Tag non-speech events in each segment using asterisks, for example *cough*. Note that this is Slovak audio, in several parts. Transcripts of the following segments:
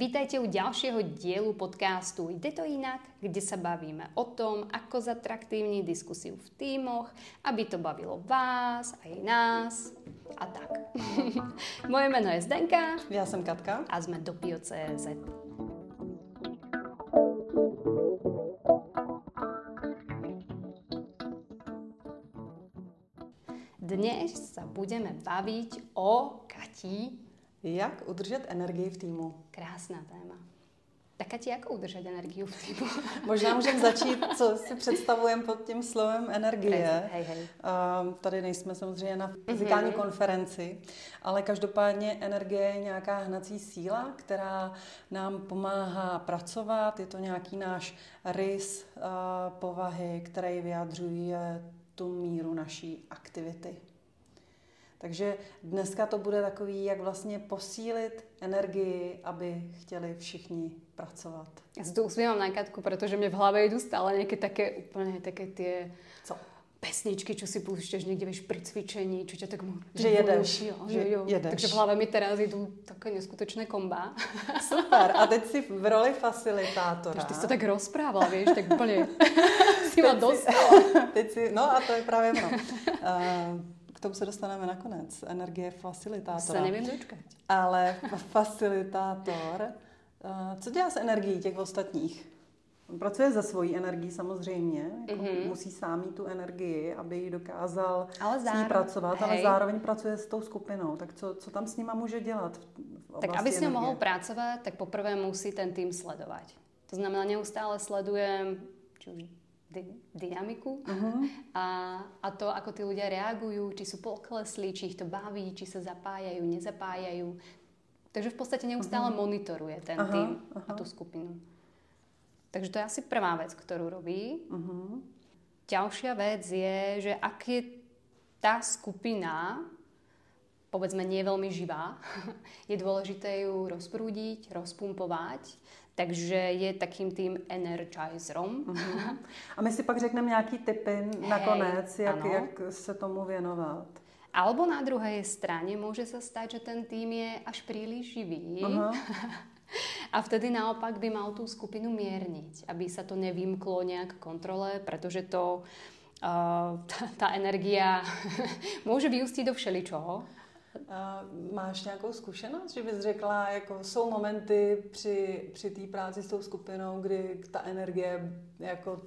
Vítajte u ďalšieho dielu podcastu Ide to inak, kde sa bavíme o tom, ako zatraktívniť diskusiu v tímoch, aby to bavilo vás, aj nás a tak. *laughs* Moje meno je Zdenka. Ja som Katka. A sme do Pio.cz. Dnes sa budeme baviť o Kati Jak udržet energii v týmu? Krásná téma. Tak ti jako udržet energiu v týmu? *laughs* Možná můžeme začít, co si představujeme pod tím slovem energie. Hej, hej. Uh, tady nejsme samozřejmě na fyzikální mm-hmm. konferenci, ale každopádně energie je nějaká hnací síla, která nám pomáhá pracovat. Je to nějaký náš rys uh, povahy, který vyjadřuje tu míru naší aktivity. Takže dneska to bude takový, jak vlastně posílit energii, aby chtěli všichni pracovat. Já se to usmívám na Katku, protože mě v hlavě jdu stále nějaké také úplně také ty Co? pesničky, čo si púšťaš niekde vieš, pri cvičení, čo ťa tak... Že jedeš. Jo, že jo. jedeš. Takže v hlave mi teraz idú také neskutečné komba. Super. A teď si v roli *laughs* facilitátora. Takže ty si to tak rozprávala, vieš, tak úplne *laughs* *laughs* si ma dostal. Teď si, no a to je právě ono. Uh, k tomu se dostaneme nakonec. Energie facilitátora. Se nevím dočkat. Ale *laughs* facilitátor, eh, co dělá s energií těch ostatních? On pracuje za svojí energii samozřejmě, jako mm-hmm. musí sám mít tu energii, aby ji dokázal ale zároveň, s ní pracovat, hej. ale zároveň pracuje s tou skupinou. Tak co, co tam s nima může dělat v, v Tak aby s ním mohl pracovat, tak poprvé musí ten tým sledovat. To znamená, neustále sledujem, či už dynamiku uh-huh. a, a to, ako tí ľudia reagujú, či sú pokleslí, či ich to baví, či sa zapájajú, nezapájajú. Takže v podstate neustále uh-huh. monitoruje ten uh-huh. tým uh-huh. a tú skupinu. Takže to je asi prvá vec, ktorú robí. Uh-huh. Ďalšia vec je, že ak je tá skupina povedzme nie veľmi živá, *laughs* je dôležité ju rozprúdiť, rozpumpovať takže je takým tým energizerom. Uh-huh. A my si pak řekneme nějaký typy nakonec, Hej, jak, jak se tomu věnovat. Alebo na druhej strane môže sa stať, že ten tým je až príliš živý. Uh-huh. *laughs* A vtedy naopak by mal tú skupinu mierniť, aby sa to nevymklo nejak kontrole, pretože to, uh, tá, tá energia *laughs* môže vyústiť do všeličoho. Máš nějakou zkušenost, že bys řekla, jako jsou momenty při, při té práci s tou skupinou, kdy ta energie jako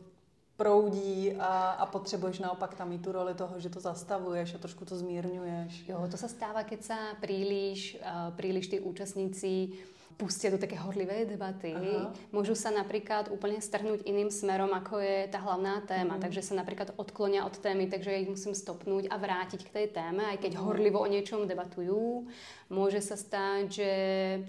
proudí a, a potřebuješ naopak tam mít tu roli toho, že to zastavuješ a trošku to zmírňuješ. Jo, to sa stáva, keď sa príliš, uh, príliš tí účastníci pustia do také horlivej debaty. Aha. Môžu sa napríklad úplne strhnúť iným smerom, ako je tá hlavná téma. Mm. Takže sa napríklad odklonia od témy, takže ja ich musím stopnúť a vrátiť k tej téme, aj keď mm. horlivo o niečom debatujú. Môže sa stať, že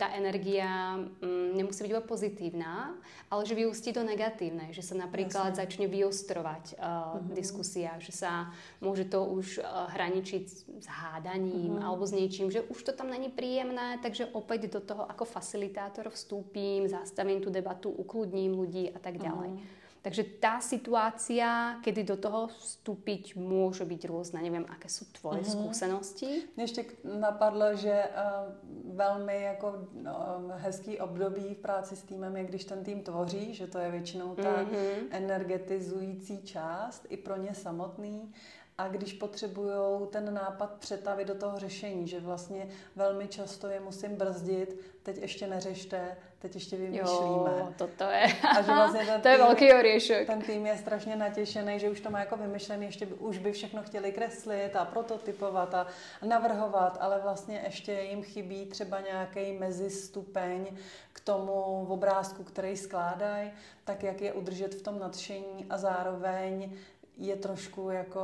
tá energia mm, nemusí byť iba pozitívna, ale že vyústí to negatívne, že sa napríklad Jasne. začne vyostrovať uh, mm-hmm. diskusia, že sa môže to už uh, hraničiť s hádaním mm-hmm. alebo s niečím, že už to tam není príjemné, takže opäť do toho ako facilitátor vstúpim, zastavím tú debatu, ukludním ľudí a tak ďalej. Mm-hmm. Takže tá situácia, kedy do toho vstúpiť, môže byť rôzna. Neviem, aké sú tvoje mm-hmm. skúsenosti? Mně ještě napadlo, že uh, velmi jako uh, hezký období v práci s týmem je, když ten tým tvoří, že to je většinou ta mm-hmm. energetizující část i pro ně samotný a když potřebují ten nápad přetavit do toho řešení, že vlastně velmi často je musím brzdit, teď ještě neřešte, teď ještě vymýšlíme. Jo, toto je. A že vlastně *laughs* ten to je velký oříšek. Ten tým je strašně natěšený, že už to má jako vymyšlený, ještě by, už by všechno chtěli kreslit a prototypovat a navrhovat, ale vlastně ještě jim chybí třeba nějaký mezistupeň k tomu obrázku, který skládají, tak jak je udržet v tom nadšení a zároveň je trošku jako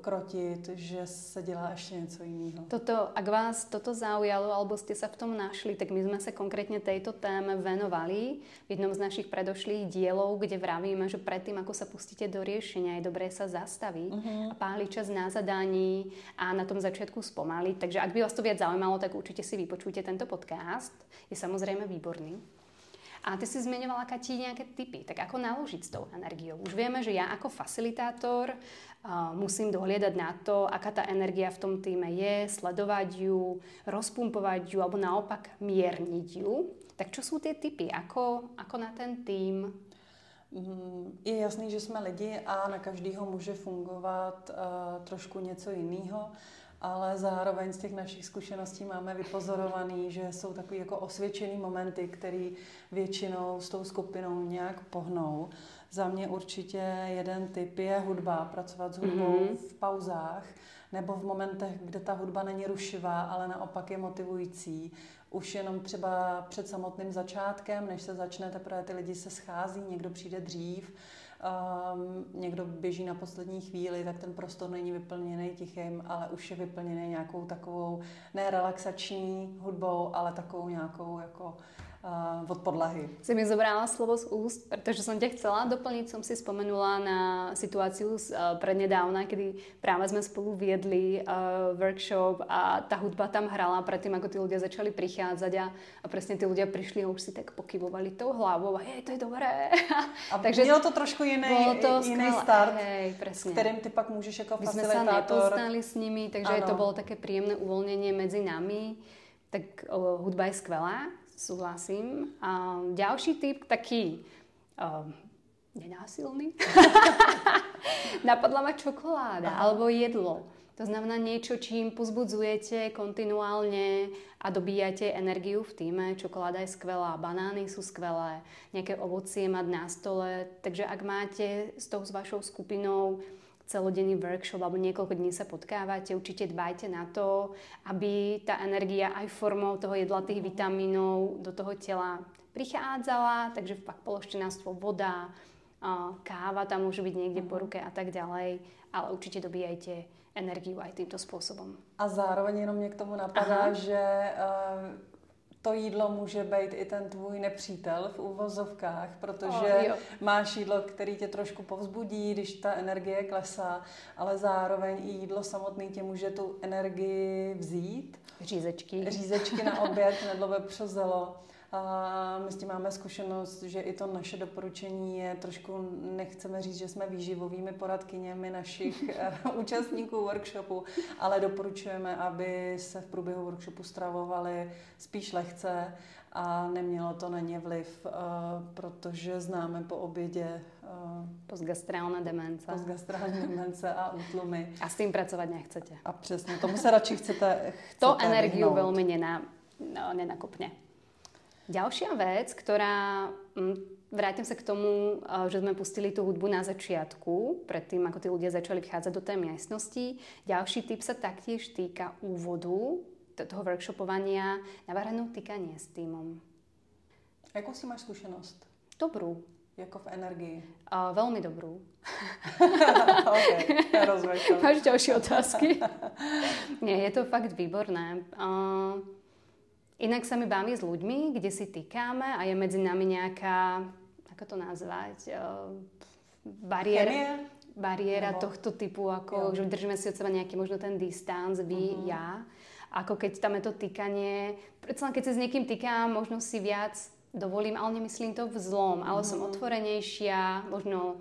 krotit, že se dělá ještě něco jiného. Toto, ak vás toto zaujalo, alebo ste sa v tom našli, tak my sme sa konkrétne tejto téme venovali v jednom z našich predošlých dielov, kde vravíme, že predtým, ako sa pustíte do riešenia, je dobré sa zastaviť uh-huh. a páliť čas na zadaní a na tom začiatku spomaliť. Takže ak by vás to viac zaujímalo, tak určite si vypočujte tento podcast. Je samozrejme výborný. A ty si zmiňovala, Kati, nejaké typy. Tak ako naložiť s tou energiou? Už vieme, že ja ako facilitátor uh, musím dohliadať na to, aká tá energia v tom týme je, sledovať ju, rozpumpovať ju alebo naopak mierniť ju. Tak čo sú tie typy? Ako, ako na ten tým? Mm, je jasný, že jsme lidi a na každého může fungovat uh, trošku něco jiného ale zároveň z těch našich zkušeností máme vypozorovaný, že jsou takový jako osvědčený momenty, které většinou s tou skupinou nějak pohnou. Za mě určitě jeden typ je hudba, pracovat s hudbou mm-hmm. v pauzách, nebo v momentech, kde ta hudba není rušivá, ale naopak je motivující. Už jenom třeba před samotným začátkem, než se začne, teprve ty lidi se schází, někdo přijde dřív, um, někdo běží na poslední chvíli, tak ten prostor není vyplněný tichým, ale už je vyplněný nějakou takovou ne relaxační hudbou, ale takovou nějakou jako od podlahy. Si mi zobrala slovo z úst, pretože som ťa chcela doplniť. Som si spomenula na situáciu z uh, prednedávna, kedy práve sme spolu viedli uh, workshop a tá hudba tam hrala predtým, ako tí ľudia začali prichádzať a, a presne tí ľudia prišli a už si tak pokybovali tou hlavou a hej, to je dobré. A *laughs* Takže mělo to trošku jiný, to jiný start, hej, presne. kterým ty pak můžeš jako My sme sa nepoznali s nimi, takže ano. to bolo také príjemné uvoľnenie medzi nami. Tak uh, hudba je skvelá, súhlasím. A ďalší typ, taký uh, nenásilný, *laughs* napadla ma čokoláda Aha. alebo jedlo. To znamená niečo, čím pozbudzujete kontinuálne a dobíjate energiu v týme. Čokoláda je skvelá, banány sú skvelé, nejaké ovocie mať na stole. Takže ak máte s tou s vašou skupinou celodenný workshop alebo niekoľko dní sa potkávate, určite dbajte na to, aby tá energia aj formou toho jedla tých vitamínov do toho tela prichádzala, takže fakt pološtenáctvo, voda, káva tam môže byť niekde po mhm. ruke a tak ďalej, ale určite dobíjajte energiu aj týmto spôsobom. A zároveň jenom mě k tomu napadá, Aha. že uh, to jídlo může být i ten tvůj nepřítel v úvozovkách, protože oh, máš jídlo, který tě trošku povzbudí, když ta energie klesá, ale zároveň i jídlo samotný tě může tu energii vzít. Řízečky. Řízečky na oběd, nedlo vepřozelo. A my s tím máme zkušenost, že i to naše doporučení je trošku, nechceme říct, že jsme výživovými poradkyněmi našich *laughs* eh, účastníků workshopu, ale doporučujeme, aby se v průběhu workshopu stravovali spíš lehce a nemělo to na ně vliv, eh, protože známe po obědě eh, postgastrálna demence. Postgastrálna demence a *laughs* útlumy. A s tím pracovat nechcete. A přesně, tomu se radši chcete, chcete To energiu vyhnout. veľmi nená, no, nenakopne. Ďalšia vec, ktorá... Mm, vrátim sa k tomu, eh, že sme pustili tú hudbu na začiatku, predtým, ako tí ľudia začali vchádzať do tej miestnosti. Ďalší tip sa taktiež týka úvodu toho workshopovania na varenu týkanie s týmom. Jakou si máš skúsenosť? Dobrú. Jako v energii? Uh, veľmi dobrú. *laughs* OK, to. Máš ďalšie otázky? *laughs* Nie, je to fakt výborné. Uh, Inak sa mi baví s ľuďmi, kde si týkáme a je medzi nami nejaká, ako to nazvať, uh, bariéra. Chemia? Bariéra Nebo... tohto typu, ako, jo. že držíme si od seba nejaký možno ten distanc, vy, uh-huh. ja. Ako keď tam je to týkanie, predsa keď sa s niekým týkam, možno si viac dovolím, ale nemyslím to v zlom, ale uh-huh. som mhm. otvorenejšia, možno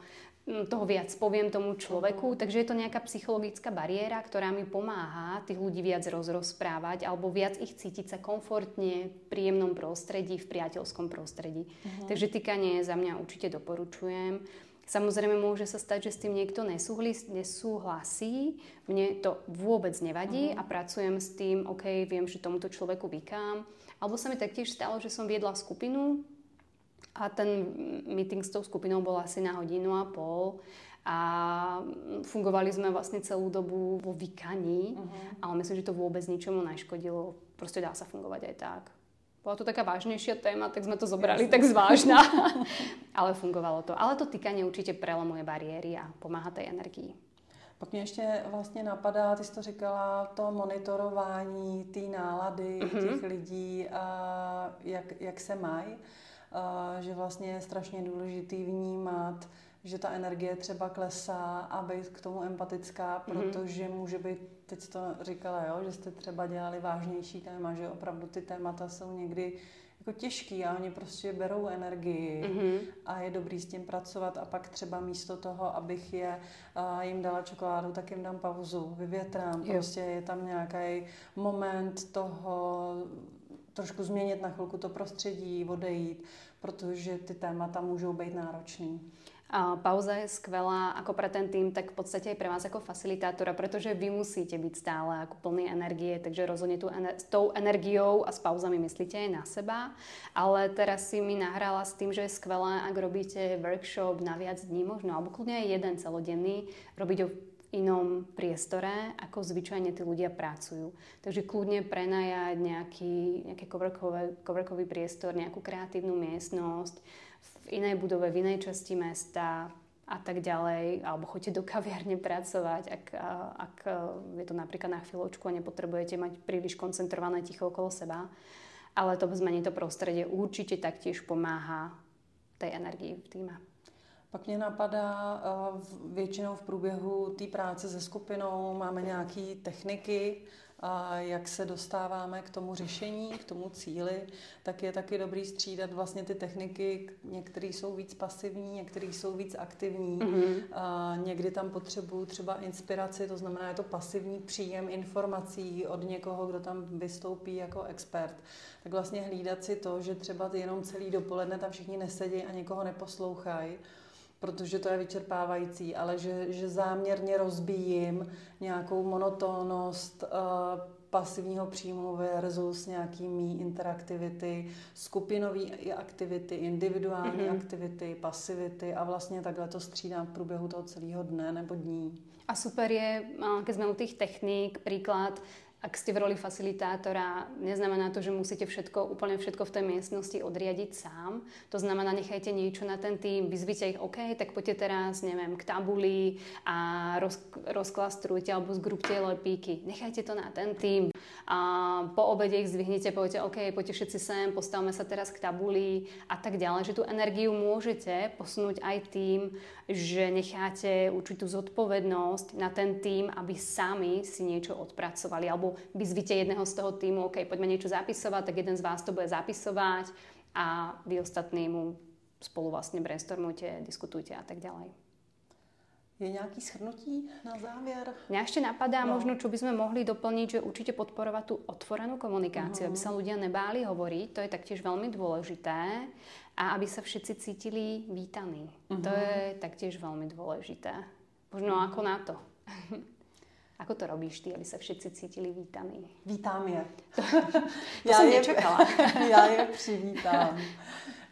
toho viac poviem tomu človeku, uh-huh. takže je to nejaká psychologická bariéra, ktorá mi pomáha tých ľudí viac rozrozprávať alebo viac ich cítiť sa komfortne v príjemnom prostredí, v priateľskom prostredí. Uh-huh. Takže týkanie za mňa určite doporučujem. Samozrejme môže sa stať, že s tým niekto nesúhlasí, mne to vôbec nevadí uh-huh. a pracujem s tým, OK, viem, že tomuto človeku vykám. Alebo sa mi taktiež stalo, že som viedla skupinu, a ten meeting s tou skupinou bol asi na hodinu a pol a fungovali sme vlastne celú dobu vo vykaní, uh-huh. ale myslím, že to vôbec ničomu neškodilo. Proste dá sa fungovať aj tak. Bola to taká vážnejšia téma, tak sme to zobrali Jasne. tak zvážna. *laughs* ale fungovalo to. Ale to týkanie určite prelamuje bariéry a pomáha tej energii. Pak mě ještě vlastně napadá, ty jsi to říkala, to monitorování té nálady uh-huh. těch lidí, a jak, jak se mají že vlastně je strašně důležitý vnímat, že ta energie třeba klesá a být k tomu empatická, mhm. protože může být, teď to říkala, jo, že jste třeba dělali vážnější téma, že opravdu ty témata jsou někdy jako těžký a oni prostě berou energii mm-hmm. a je dobrý s tím pracovat a pak třeba místo toho, abych je a jim dala čokoládu, tak jim dám pauzu, vyvětrám, jo. prostě je tam nějaký moment toho trošku změnit na chvilku to prostředí, odejít, protože ty témata můžou být náročný. A pauza je skvelá ako pre ten tým, tak v podstate aj pre vás ako facilitátora, pretože vy musíte byť stále ako plný energie, takže rozhodne tú ener- s tou energiou a s pauzami myslíte aj na seba. Ale teraz si mi nahrala s tým, že je skvelé, ak robíte workshop na viac dní možno, alebo kľudne aj jeden celodenný, robiť ho inom priestore, ako zvyčajne tí ľudia pracujú. Takže kľudne prenajať nejaký, nejaký coverkový priestor, nejakú kreatívnu miestnosť, v inej budove, v inej časti mesta a tak ďalej, alebo choďte do kaviarne pracovať, ak, ak je to napríklad na chvíľočku a nepotrebujete mať príliš koncentrované ticho okolo seba. Ale to zmení to prostredie určite taktiež pomáha tej energii v týme. Pak mě napadá, většinou v průběhu té práce se skupinou máme nějaké techniky, a jak se dostáváme k tomu řešení, k tomu cíli, tak je taky dobrý střídat vlastně ty techniky. Některé jsou víc pasivní, některé jsou víc aktivní. Mm-hmm. A někdy tam potřebuju třeba inspiraci, to znamená, je to pasivní příjem informací od někoho, kdo tam vystoupí jako expert. Tak vlastně hlídat si to, že třeba jenom celý dopoledne tam všichni nesedí a někoho neposlouchají, protože to je vyčerpávající, ale že, že záměrně rozbíjím nějakou monotónnost uh, pasivního příjmu versus nějaký mý interaktivity, skupinové aktivity, individuální mm-hmm. aktivity, pasivity a vlastně takhle to střídám v průběhu toho celého dne nebo dní. A super je, keď sme u tých techník, príklad, ak ste v roli facilitátora, neznamená to, že musíte všetko, úplne všetko v tej miestnosti odriadiť sám. To znamená, nechajte niečo na ten tým, vyzvite ich, OK, tak poďte teraz, neviem, k tabuli a roz, rozklastrujte alebo zgrupte lepíky. Nechajte to na ten tým. A po obede ich zvihnite, poviete, OK, poďte všetci sem, postavme sa teraz k tabuli a tak ďalej. Že tú energiu môžete posunúť aj tým, že necháte určitú zodpovednosť na ten tým, aby sami si niečo odpracovali alebo alebo vyzvite jedného z toho týmu, OK, poďme niečo zapisovať, tak jeden z vás to bude zapisovať a vy ostatní mu spolu vlastne brainstormujte, diskutujte a tak ďalej. Je nejaký shrnutí na záver? Mňa ešte napadá no. možno, čo by sme mohli doplniť, že určite podporovať tú otvorenú komunikáciu, uh-huh. aby sa ľudia nebáli hovoriť, to je taktiež veľmi dôležité a aby sa všetci cítili vítaní. Uh-huh. To je taktiež veľmi dôležité. Možno uh-huh. ako na to. *laughs* Ako to robíš ty, aby se všetci cítili vítaní? Vítám je. To, *laughs* to já jsem je, nečekala. *laughs* já je přivítám.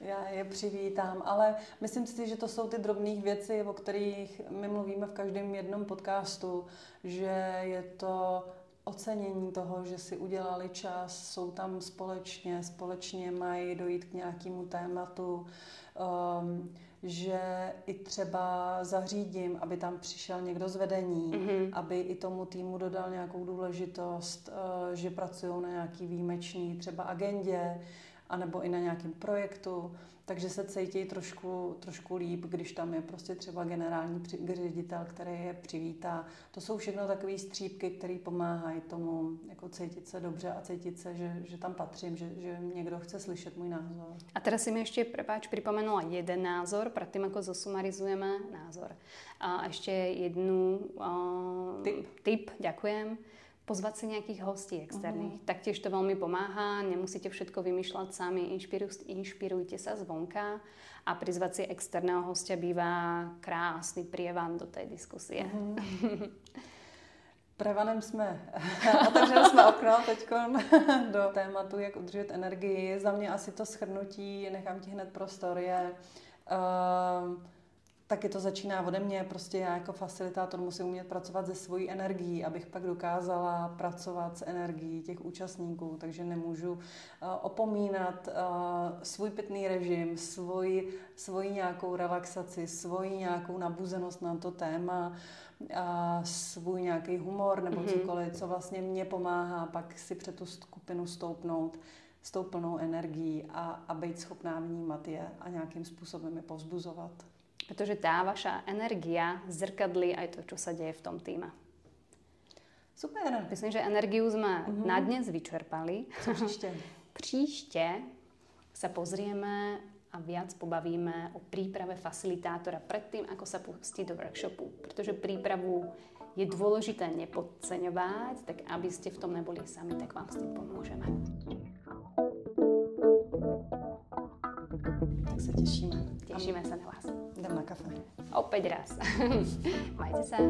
Já je přivítám, ale myslím si, že to jsou ty drobné věci, o kterých my mluvíme v každém jednom podcastu, že je to ocenění toho, že si udělali čas, jsou tam společně, společně mají dojít k nějakému tématu. Um, že i třeba zařídím, aby tam přišel někdo z vedení, mm-hmm. aby i tomu týmu dodal nějakou důležitost, eh, že pracují na nějaký výjimečný třeba agendě, anebo i na nějakém projektu takže se cítí trošku, trošku líp, když tam je prostě třeba generální ředitel, který je přivítá. To jsou všechno takové střípky, které pomáhají tomu jako cítit se dobře a cítit se, že, že tam patřím, že, že někdo chce slyšet můj názor. A teraz si mi ještě, prepáč, připomenula jeden názor, předtím jako zosumarizujeme názor. A ještě jednu uh, tip. tip, ďakujem pozvať si nejakých hostí externých. Uh-huh. Taktiež to veľmi pomáha, nemusíte všetko vymýšľať sami, inšpiruj, inšpirujte sa zvonka a prizvať si externého hostia bývá krásny prievan do tej diskusie. Uh-huh. *laughs* Prevanem jsme, *laughs* otevřeli jsme okno teď *laughs* do tématu, jak udržet energii. Za mě asi to schrnutí, nechám ti hned prostor, je uh, taky to začíná ode mě, prostě já jako facilitátor musím umět pracovat se svojí energií, abych pak dokázala pracovat s energií těch účastníků, takže nemůžu uh, opomínat uh, svůj pitný režim, svůj, svoji nějakou relaxaci, svoji nějakou nabuzenost na to téma, a svůj nějaký humor nebo mm-hmm. cokoliv, co vlastně mě pomáhá pak si před tu skupinu stoupnout s tou plnou energií a, a být schopná vnímat je a nějakým způsobem je povzbuzovat pretože tá vaša energia zrkadlí aj to, čo sa deje v tom týme. Super. Myslím, že energiu sme uh-huh. na dnes vyčerpali. Co příště? *laughs* příště sa pozrieme a viac pobavíme o príprave facilitátora predtým, ako sa pustí do workshopu. Pretože prípravu je dôležité nepodceňovať, tak aby ste v tom neboli sami, tak vám s tým pomôžeme. Tak sa tešíme. Tešíme sa na vás. Jdem na kafe. Opäť raz. Majte sa.